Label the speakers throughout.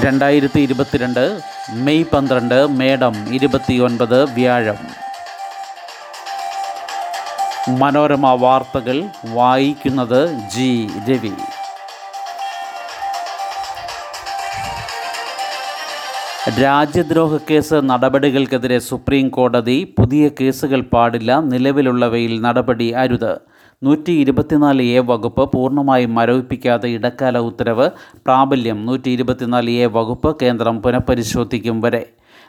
Speaker 1: രണ്ടായിരത്തി ഇരുപത്തിരണ്ട് മെയ് പന്ത്രണ്ട് മേടം ഇരുപത്തിയൊൻപത് വ്യാഴം. മനോരമ വാർത്തകൾ വായിക്കുന്നത് ജി രവി. രാജ്യദ്രോഹ കേസ് നടപടികൾക്കെതിരെ സുപ്രീം കോടതി പുതിയ കേസുകൾ പാടില്ല നിലവിലുള്ളവയിൽ നടപടി അരുത്. നൂറ്റി ഇരുപത്തിനാല് എ വകുപ്പ് പൂർണമായും മരവിപ്പിക്കാതെ ഇടക്കാല ഉത്തരവ് പ്രാബല്യം നൂറ്റി ഇരുപത്തിനാല് എ വകുപ്പ് കേന്ദ്രം പുനഃപരിശോധിക്കും വരെ.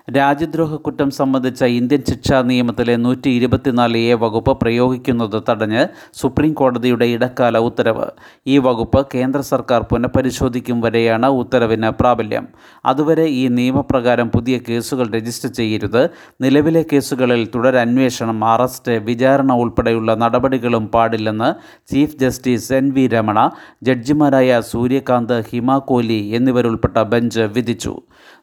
Speaker 1: രാജ്യദ്രോഹ കുറ്റം സംബന്ധിച്ച ഇന്ത്യൻ ശിക്ഷാ നിയമത്തിലെ നൂറ്റി ഇരുപത്തിനാല് എ വകുപ്പ് പ്രയോഗിക്കുന്നത് തടഞ്ഞ് സുപ്രീം കോടതിയുടെ ഇടക്കാല ഉത്തരവ്. ഈ വകുപ്പ് കേന്ദ്ര സർക്കാർ പുനഃപരിശോധിക്കും വരെയാണ് ഉത്തരവിന് പ്രാബല്യം. അതുവരെ ഈ നിയമപ്രകാരം പുതിയ കേസുകൾ രജിസ്റ്റർ ചെയ്യരുത്. നിലവിലെ കേസുകളിൽ തുടരന്വേഷണം അറസ്റ്റ് വിചാരണ ഉൾപ്പെടെയുള്ള നടപടികളും പാടില്ലെന്ന് chief justice N V Ramana ജഡ്ജിമാരായ Suryakant Hima Kohli എന്നിവരുൾപ്പെട്ട ബെഞ്ച് വിധിച്ചു.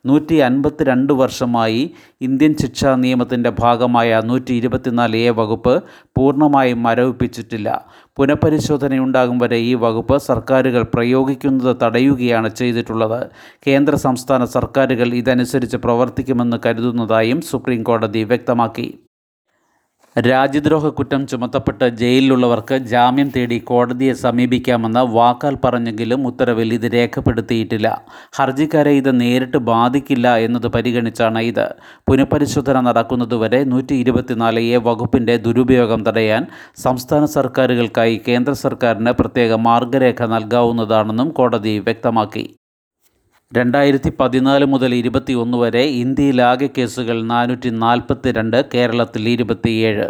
Speaker 1: നൂറ്റി അൻപത്തി രണ്ട് വർഷമായി ഇന്ത്യൻ ശിക്ഷാ നിയമത്തിന്റെ ഭാഗമായ നൂറ്റി ഇരുപത്തിനാല് എ വകുപ്പ് പൂർണമായും മരവിപ്പിച്ചിട്ടില്ല. പുനഃപരിശോധനയുണ്ടാകും വരെ ഈ വകുപ്പ് സർക്കാരുകൾ പ്രയോഗിക്കുന്നത് തടയുകയാണ് ചെയ്തിട്ടുള്ളത്. കേന്ദ്ര സംസ്ഥാന സർക്കാരുകൾ ഇതനുസരിച്ച് പ്രവർത്തിക്കുമെന്ന് കരുതുന്നതായും സുപ്രീം കോടതി വ്യക്തമാക്കി. രാജ്യദ്രോഹ കുറ്റം ചുമത്തപ്പെട്ട് ജയിലിലുള്ളവർക്ക് ജാമ്യം തേടി കോടതിയെ സമീപിക്കാമെന്ന് വാക്കാൽ പറഞ്ഞെങ്കിലും ഉത്തരവിൽ ഇത് രേഖപ്പെടുത്തിയിട്ടില്ല. ഹർജിക്കാരെ ഇത് നേരിട്ട് ബാധിക്കില്ല എന്നത് പരിഗണിച്ചാണ് ഇത്. പുനഃപരിശോധന നടക്കുന്നതുവരെ നൂറ്റി ഇരുപത്തിനാല് എ വകുപ്പിന്റെ ദുരുപയോഗം തടയാൻ സംസ്ഥാന സർക്കാരുകൾക്കായി കേന്ദ്ര സർക്കാരിന് പ്രത്യേക മാർഗരേഖ നൽകാവുന്നതാണെന്നും കോടതി വ്യക്തമാക്കി. രണ്ടായിരത്തി പതിനാല് മുതൽ ഇരുപത്തിയൊന്ന് വരെ ഇന്ത്യയിലാകെ കേസുകൾ നാനൂറ്റി നാൽപ്പത്തി രണ്ട് കേരളത്തിൽ ഇരുപത്തിയേഴ്.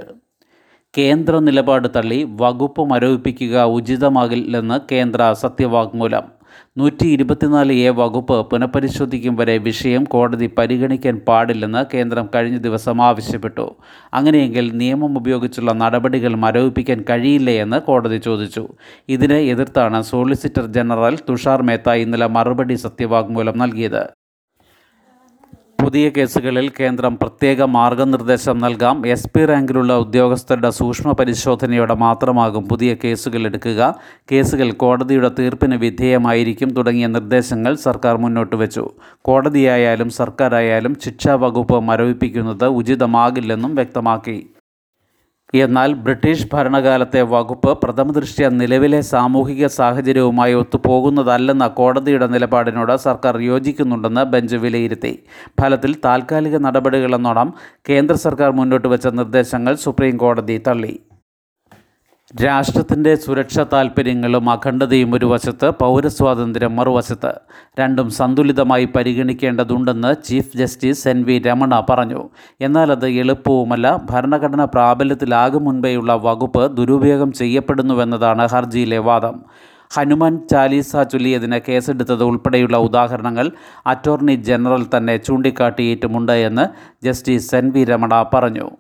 Speaker 1: കേന്ദ്ര നിലപാട് തള്ളി വകുപ്പ് മരവിപ്പിക്കുക ഉചിതമാകില്ലെന്ന് കേന്ദ്ര സത്യവാങ്മൂലം. നൂറ്റി ഇരുപത്തിനാല് എ വകുപ്പ് പുനഃപരിശോധിക്കും വരെ വിഷയം കോടതി പരിഗണിക്കാൻ പാടില്ലെന്ന് കേന്ദ്രം കഴിഞ്ഞ ദിവസം ആവശ്യപ്പെട്ടു. അങ്ങനെയെങ്കിൽ നിയമം ഉപയോഗിച്ചുള്ള നടപടികൾ മരവിപ്പിക്കാൻ കഴിയില്ലേ എന്ന് കോടതി ചോദിച്ചു. ഇതിനെ എതിർത്താണ് സോളിസിറ്റർ ജനറൽ തുഷാർ മേത്ത ഇന്നലെ മറുപടി സത്യവാങ്മൂലം നൽകിയത്. പുതിയ കേസുകളിൽ കേന്ദ്രം പ്രത്യേക മാർഗനിർദ്ദേശം നൽകാം. എസ് പി റാങ്കിലുള്ള ഉദ്യോഗസ്ഥരുടെ സൂക്ഷ്മ പരിശോധനയോടെ മാത്രമാകും പുതിയ കേസുകൾ എടുക്കുക. കേസുകൾ കോടതിയുടെ തീർപ്പിന് വിധേയമായിരിക്കും തുടങ്ങിയ നിർദ്ദേശങ്ങൾ സർക്കാർ മുന്നോട്ട് വെച്ചു. കോടതിയായാലും സർക്കാരായാലും ശിക്ഷാ വകുപ്പ് മരവിപ്പിക്കുന്നത് ഉചിതമാകില്ലെന്നും വ്യക്തമാക്കി. എന്നാൽ ബ്രിട്ടീഷ് ഭരണകാലത്തെ വകുപ്പ് പ്രഥമദൃഷ്ട്യ നിലവിലെ സാമൂഹിക സാഹചര്യവുമായി ഒത്തുപോകുന്നതല്ലെന്ന കോടതിയുടെ നിലപാടിനോട് സർക്കാർ യോജിക്കുന്നുണ്ടെന്ന് ബെഞ്ച് വിലയിരുത്തി. ഫലത്തിൽ താൽക്കാലിക നടപടികളെന്നോണം കേന്ദ്ര സർക്കാർ മുന്നോട്ട് വെച്ച നിർദ്ദേശങ്ങൾ സുപ്രീം കോടതി തള്ളി. രാഷ്ട്രത്തിന്റെ സുരക്ഷാ താൽപ്പര്യങ്ങളും അഖണ്ഡതയും ഒരു വശത്ത് പൗരസ്വാതന്ത്ര്യം മറുവശത്ത് രണ്ടും സന്തുലിതമായി പരിഗണിക്കേണ്ടതുണ്ടെന്ന് chief justice N V Ramana പറഞ്ഞു. എന്നാൽ അത് എളുപ്പവുമല്ല ഭരണഘടന പ്രാബല്യത്തിലാകും മുൻപേയുള്ള വകുപ്പ് ദുരുപയോഗം ചെയ്യപ്പെടുന്നുവെന്നതാണ് ഹർജിയിലെ വാദം. ഹനുമാൻ ചാലീസ ചൊല്ലിയതിന് കേസെടുത്തത് ഉൾപ്പെടെയുള്ള ഉദാഹരണങ്ങൾ അറ്റോർണി ജനറൽ തന്നെ ചൂണ്ടിക്കാട്ടിയിട്ടുമുണ്ട് എന്ന് ജസ്റ്റിസ് എൻ വി രമണ പറഞ്ഞു.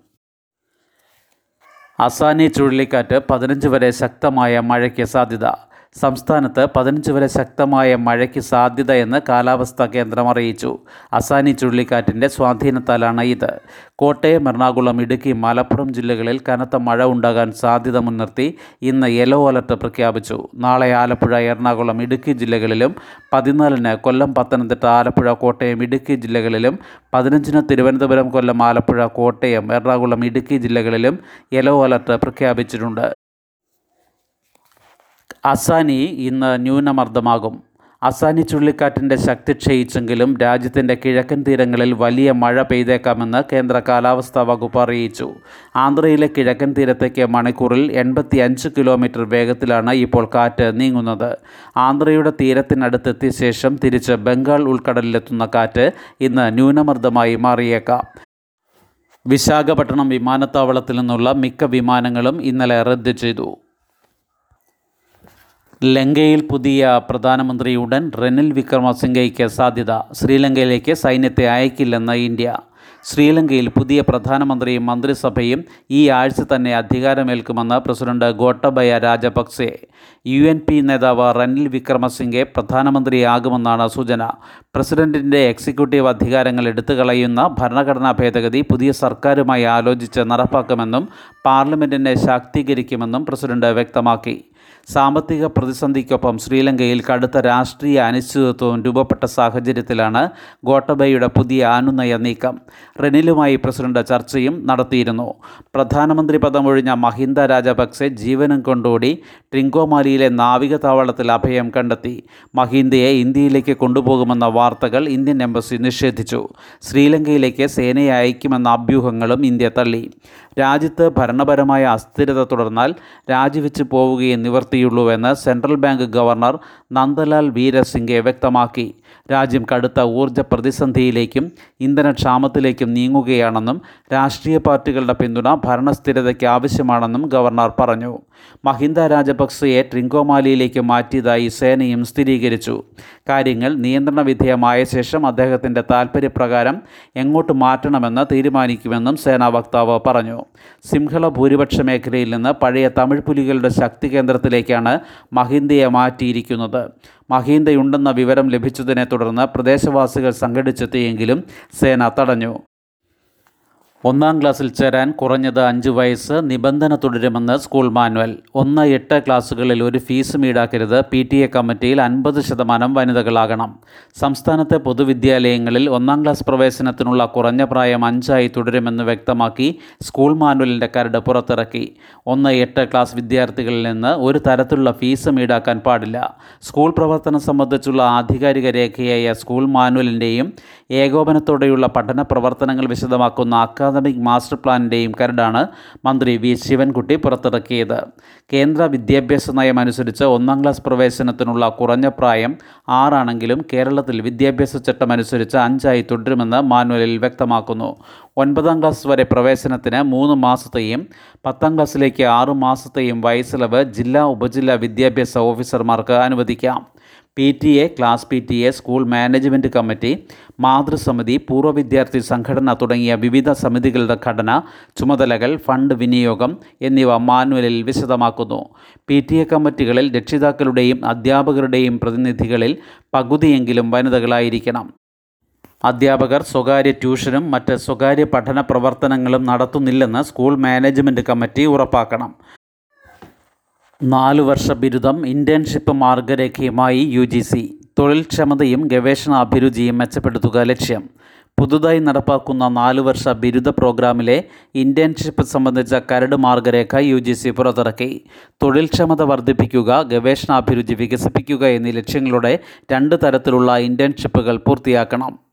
Speaker 1: അസാനി ചുഴലിക്കാറ്റ് പതിനഞ്ച് വരെ ശക്തമായ മഴയ്ക്ക് സാധ്യത. സംസ്ഥാനത്ത് പതിനഞ്ച് വരെ ശക്തമായ മഴയ്ക്ക് സാധ്യതയെന്ന് കാലാവസ്ഥാ കേന്ദ്രം അറിയിച്ചു. അസാനി ചുഴലിക്കാറ്റിന്റെ സ്വാധീനത്താലാണ് ഇത്. കോട്ടയം എറണാകുളം ഇടുക്കി മലപ്പുറം ജില്ലകളിൽ കനത്ത മഴ ഉണ്ടാകാൻ സാധ്യത മുൻനിർത്തി ഇന്ന് യെല്ലോ അലർട്ട് പ്രഖ്യാപിച്ചു. നാളെ ആലപ്പുഴ എറണാകുളം ഇടുക്കി ജില്ലകളിലും പതിനാലിന് കൊല്ലം പത്തനംതിട്ട ആലപ്പുഴ കോട്ടയം ഇടുക്കി ജില്ലകളിലും പതിനഞ്ചിന് തിരുവനന്തപുരം കൊല്ലം ആലപ്പുഴ കോട്ടയം എറണാകുളം ഇടുക്കി ജില്ലകളിലും യെല്ലോ അലർട്ട് പ്രഖ്യാപിച്ചിട്ടുണ്ട്. അസാനി ഇന്ന് ന്യൂനമർദ്ദമാകും. അസാനി ചുഴലിക്കാറ്റിന്റെ ശക്തി ക്ഷയിച്ചെങ്കിലും രാജ്യത്തിന്റെ കിഴക്കൻ തീരങ്ങളിൽ വലിയ മഴ പെയ്തേക്കാമെന്ന് കേന്ദ്ര കാലാവസ്ഥാ വകുപ്പ് അറിയിച്ചു. ആന്ധ്രയിലെ കിഴക്കൻ തീരത്തേക്ക് മണിക്കൂറിൽ എൺപത്തി അഞ്ച് കിലോമീറ്റർ വേഗത്തിലാണ് ഇപ്പോൾ കാറ്റ് നീങ്ങുന്നത്. ആന്ധ്രയുടെ തീരത്തിനടുത്തെത്തിയ ശേഷം തിരിച്ച് ബംഗാൾ ഉൾക്കടലിലെത്തുന്ന കാറ്റ് ഇന്ന് ന്യൂനമർദ്ദമായി മാറിയേക്കാം. വിശാഖപട്ടണം വിമാനത്താവളത്തിൽ നിന്നുള്ള മിക്ക വിമാനങ്ങളും ഇന്നലെ റദ്ദ് ചെയ്തു. ലങ്കയിൽ പുതിയ പ്രധാനമന്ത്രി ഉടൻ റെനിൽ വിക്രമസിംഗയ്ക്ക് സാധ്യത. ശ്രീലങ്കയിലേക്ക് സൈന്യത്തെ അയക്കില്ലെന്ന് ഇന്ത്യ. ശ്രീലങ്കയിൽ പുതിയ പ്രധാനമന്ത്രിയും മന്ത്രിസഭയും ഈ ആഴ്ച തന്നെ അധികാരമേൽക്കുമെന്ന് president Gotabaya Rajapaksa. U N P നേതാവ് റനിൽ വിക്രമസിംഗെ പ്രധാനമന്ത്രിയാകുമെന്നാണ് സൂചന. പ്രസിഡന്റിന്റെ എക്സിക്യൂട്ടീവ് അധികാരങ്ങൾ എടുത്തുകളയുന്ന ഭരണഘടനാ ഭേദഗതി പുതിയ സർക്കാരുമായി ആലോചിച്ച് നടപ്പാക്കുമെന്നും പാർലമെന്റിനെ ശാക്തീകരിക്കുമെന്നും പ്രസിഡന്റ് വ്യക്തമാക്കി. സാമ്പത്തിക പ്രതിസന്ധിക്കൊപ്പം ശ്രീലങ്കയിൽ കടുത്ത രാഷ്ട്രീയ അനിശ്ചിതത്വവും രൂപപ്പെട്ട സാഹചര്യത്തിലാണ് ഗോട്ടബയുടെ പുതിയ അനുനയ നീക്കം. റെനിലുമായി പ്രസിഡന്റ് ചർച്ചയും നടത്തിയിരുന്നു. പ്രധാനമന്ത്രി പദമൊഴിഞ്ഞ മഹിന്ദ രാജപക്സെ ജീവനം കൊണ്ടോടി ട്രിങ്കോമാലിയിലെ നാവിക താവളത്തിൽ അഭയം കണ്ടെത്തി. മഹിന്ദയെ ഇന്ത്യയിലേക്ക് കൊണ്ടുപോകുമെന്ന വാർത്തകൾ ഇന്ത്യൻ എംബസി നിഷേധിച്ചു. ശ്രീലങ്കയിലേക്ക് സേനയെ അയക്കുമെന്ന അഭ്യൂഹങ്ങളും ഇന്ത്യ തള്ളി. രാജ്യത്ത് ഭരണപരമായ അസ്ഥിരത തുടർന്നാൽ രാജിവെച്ച് പോവുകയെ നിവർത്തിയുള്ളൂവെന്ന് central bank governor Nandalal Weerasinghe വ്യക്തമാക്കി. രാജ്യം കടുത്ത ഊർജ പ്രതിസന്ധിയിലേക്കും ഇന്ധനക്ഷാമത്തിലേക്കും നീങ്ങുകയാണെന്നും രാഷ്ട്രീയ പാർട്ടികളുടെ പിന്തുണ ഭരണസ്ഥിരതയ്ക്ക് ആവശ്യമാണെന്നും ഗവർണർ പറഞ്ഞു. മഹിന്ദ രാജപക്സെയെ ട്രിങ്കോമാലിയിലേക്ക് മാറ്റിയതായി സേനയും സ്ഥിരീകരിച്ചു. കാര്യങ്ങൾ നിയന്ത്രണ വിധേയമായ ശേഷം അദ്ദേഹത്തിന്റെ താൽപ്പര്യപ്രകാരം എങ്ങോട്ട് മാറ്റണമെന്ന് തീരുമാനിക്കുമെന്നും സേനാ വക്താവ് പറഞ്ഞു. സിംഹള ഭൂരിപക്ഷ മേഖലയിൽ നിന്ന് പഴയ തമിഴ് പുലികളുടെ ശക്തി കേന്ദ്രത്തിലേക്കാണ് മഹിന്ദയെ മാറ്റിയിരിക്കുന്നത്. മഹീന്ദയുണ്ടെന്ന വിവരം ലഭിച്ചതിനെ തുടർന്ന് പ്രദേശവാസികൾ സംഘടിച്ചെത്തിയെങ്കിലും സേന തടഞ്ഞു. ഒന്നാം ക്ലാസ്സിൽ ചേരാൻ കുറഞ്ഞത് അഞ്ച് വയസ്സ് നിബന്ധന തുടരുമെന്ന് സ്കൂൾ മാനുവൽ. ഒന്ന് എട്ട് ക്ലാസ്സുകളിൽ ഒരു ഫീസും ഈടാക്കരുത്. പി ടി എ കമ്മിറ്റിയിൽ അൻപത് ശതമാനം വനിതകളാകണം. സംസ്ഥാനത്തെ പൊതുവിദ്യാലയങ്ങളിൽ ഒന്നാം ക്ലാസ് പ്രവേശനത്തിനുള്ള കുറഞ്ഞ പ്രായം അഞ്ചായി തുടരുമെന്ന് വ്യക്തമാക്കി സ്കൂൾ മാനുവലിന്റെ കരട് പുറത്തിറക്കി. ഒന്ന് എട്ട് ക്ലാസ് വിദ്യാർത്ഥികളിൽ നിന്ന് ഒരു തരത്തിലുള്ള ഫീസും ഈടാക്കാൻ പാടില്ല. സ്കൂൾ പ്രവർത്തനം സംബന്ധിച്ചുള്ള ആധികാരിക രേഖയായ സ്കൂൾ മാനുവലിന്റെയും ഏകോപനത്തോടെയുള്ള പഠന പ്രവർത്തനങ്ങൾ വിശദമാക്കുന്ന അക്കാദമിക് മാസ്റ്റർ പ്ലാനിന്റെയും കരടാണ് മന്ത്രി വി ശിവൻകുട്ടി പുറത്തിറക്കിയത്. കേന്ദ്ര വിദ്യാഭ്യാസ നയം അനുസരിച്ച് ഒന്നാം ക്ലാസ് പ്രവേശനത്തിനുള്ള കുറഞ്ഞ പ്രായം ആറാണെങ്കിലും കേരളത്തിൽ വിദ്യാഭ്യാസ ചട്ടം അനുസരിച്ച് അഞ്ചായി തുടരുമെന്ന് മാനുവലിൽ വ്യക്തമാക്കുന്നു. ഒൻപതാം ക്ലാസ് വരെ പ്രവേശനത്തിന് മൂന്ന് മാസത്തെയും പത്താം ക്ലാസ്സിലേക്ക് ആറു മാസത്തെയും വയസ്സിളവ് ജില്ലാ ഉപജില്ലാ വിദ്യാഭ്യാസ ഓഫീസർമാർക്ക് അനുവദിക്കാം. P T A class P T A school management committee മാതൃസമിതി പൂർവ വിദ്യാർത്ഥി സംഘടന തുടങ്ങിയ വിവിധ സമിതികളുടെ ഘടന ചുമതലകൾ ഫണ്ട് വിനിയോഗം എന്നിവ മാനുവലിൽ വിശദമാക്കുന്നു. പി ടി എ കമ്മിറ്റികളിൽ രക്ഷിതാക്കളുടെയും അധ്യാപകരുടെയും പ്രതിനിധികളിൽ പകുതിയെങ്കിലും വനിതകളായിരിക്കണം. അധ്യാപകർ സ്വകാര്യ ട്യൂഷനും മറ്റ് സ്വകാര്യ പഠന പ്രവർത്തനങ്ങളും നടത്തുന്നില്ലെന്ന് സ്കൂൾ മാനേജ്മെന്റ് കമ്മിറ്റി ഉറപ്പാക്കണം. നാലു വർഷ ബിരുദം ഇന്റേൺഷിപ്പ് മാർഗരേഖയുമായി യു ജി സി തൊഴിൽക്ഷമതയും ഗവേഷണ അഭിരുചിയും മെച്ചപ്പെടുത്തുക ലക്ഷ്യം. പുതുതായി നടപ്പാക്കുന്ന നാല് വർഷ ബിരുദ പ്രോഗ്രാമിലെ ഇന്റേൺഷിപ്പ് സംബന്ധിച്ച കരട് മാർഗരേഖ യു ജി സി പുറത്തിറക്കി. തൊഴിൽക്ഷമത വർദ്ധിപ്പിക്കുക ഗവേഷണാഭിരുചി വികസിപ്പിക്കുക എന്നീ ലക്ഷ്യങ്ങളുടെ രണ്ട് തരത്തിലുള്ള ഇന്റേൺഷിപ്പുകൾ പൂർത്തിയാക്കണം.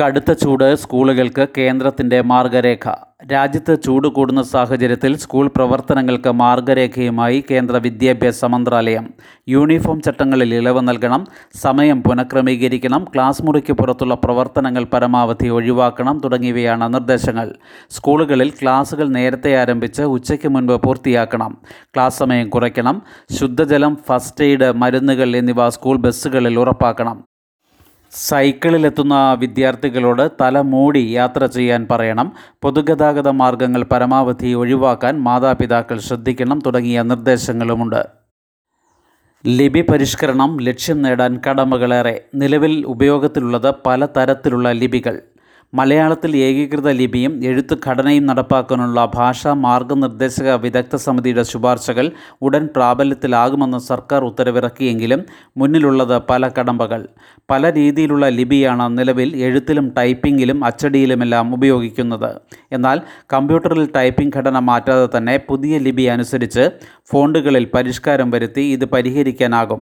Speaker 1: കടുത്ത ചൂട് സ്കൂളുകൾക്ക് കേന്ദ്രത്തിന്റെ മാർഗരേഖ. രാജ്യത്ത് ചൂട് കൂടുന്ന സാഹചര്യത്തിൽ സ്കൂൾ പ്രവർത്തനങ്ങൾക്ക് മാർഗരേഖയുമായി കേന്ദ്ര വിദ്യാഭ്യാസ മന്ത്രാലയം. യൂണിഫോം ചട്ടങ്ങളിൽ ഇളവ് നൽകണം സമയം പുനഃക്രമീകരിക്കണം ക്ലാസ് മുറിക്ക് പുറത്തുള്ള പ്രവർത്തനങ്ങൾ പരമാവധി ഒഴിവാക്കണം തുടങ്ങിയവയാണ് നിർദ്ദേശങ്ങൾ. സ്കൂളുകളിൽ ക്ലാസുകൾ നേരത്തെ ആരംഭിച്ച് ഉച്ചയ്ക്ക് മുൻപ് പൂർത്തിയാക്കണം ക്ലാസ് സമയം കുറയ്ക്കണം ശുദ്ധജലം ഫസ്റ്റ് എയ്ഡ് മരുന്നുകൾ എന്നിവ സ്കൂൾ ബസ്സുകളിൽ ഉറപ്പാക്കണം. സൈക്കിളിലെത്തുന്ന വിദ്യാർത്ഥികളോട് തല മൂടി യാത്ര ചെയ്യാൻ പറയണം. പൊതുഗതാഗത മാർഗങ്ങൾ പരമാവധി ഒഴിവാക്കാൻ മാതാപിതാക്കൾ ശ്രദ്ധിക്കണം തുടങ്ങിയ നിർദ്ദേശങ്ങളുമുണ്ട്. ലിപി പരിഷ്കരണം ലക്ഷ്യം നേടാൻ കടമകളേറെ. നിലവിൽ ഉപയോഗത്തിലുള്ളത് പല തരത്തിലുള്ള ലിപികൾ. മലയാളത്തിൽ ഏകീകൃത ലിപിയും എഴുത്ത് ഘടനയും നടപ്പാക്കാനുള്ള ഭാഷാ മാർഗനിർദ്ദേശക വിദഗ്ധ സമിതിയുടെ ശുപാർശകൾ ഉടൻ പ്രാബല്യത്തിലാകുമെന്ന് സർക്കാർ ഉത്തരവിറക്കിയെങ്കിലും മുന്നിലുള്ളത് പല കടമ്പകൾ. പല രീതിയിലുള്ള ലിപിയാണ് നിലവിൽ എഴുത്തിലും ടൈപ്പിങ്ങിലും അച്ചടിയിലുമെല്ലാം ഉപയോഗിക്കുന്നത്. എന്നാൽ കമ്പ്യൂട്ടറിൽ ടൈപ്പിംഗ് ഘടന മാറ്റാതെ തന്നെ പുതിയ ലിപി അനുസരിച്ച് ഫോണ്ടുകളിൽ പരിഷ്കാരം വരുത്തി ഇത് പരിഹരിക്കാനാകും.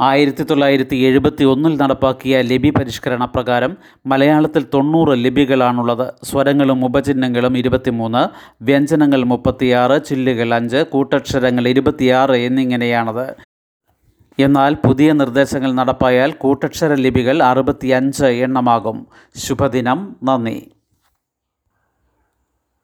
Speaker 1: ആയിരത്തി തൊള്ളായിരത്തി എഴുപത്തി ഒന്നിൽ നടപ്പാക്കിയ ലിപി പരിഷ്കരണ പ്രകാരം മലയാളത്തിൽ തൊണ്ണൂറ് ലിപികളാണുള്ളത്. സ്വരങ്ങളും ഉപചിഹ്നങ്ങളും ഇരുപത്തിമൂന്ന് വ്യഞ്ജനങ്ങൾ മുപ്പത്തിയാറ് ചില്ലുകൾ അഞ്ച് കൂട്ടക്ഷരങ്ങൾ ഇരുപത്തിയാറ് എന്നിങ്ങനെയാണത്. എന്നാൽ പുതിയ നിർദ്ദേശങ്ങൾ നടപ്പായാൽ കൂട്ടക്ഷര ലിപികൾ അറുപത്തിയഞ്ച് എണ്ണമാകും. ശുഭദിനം. നന്ദി.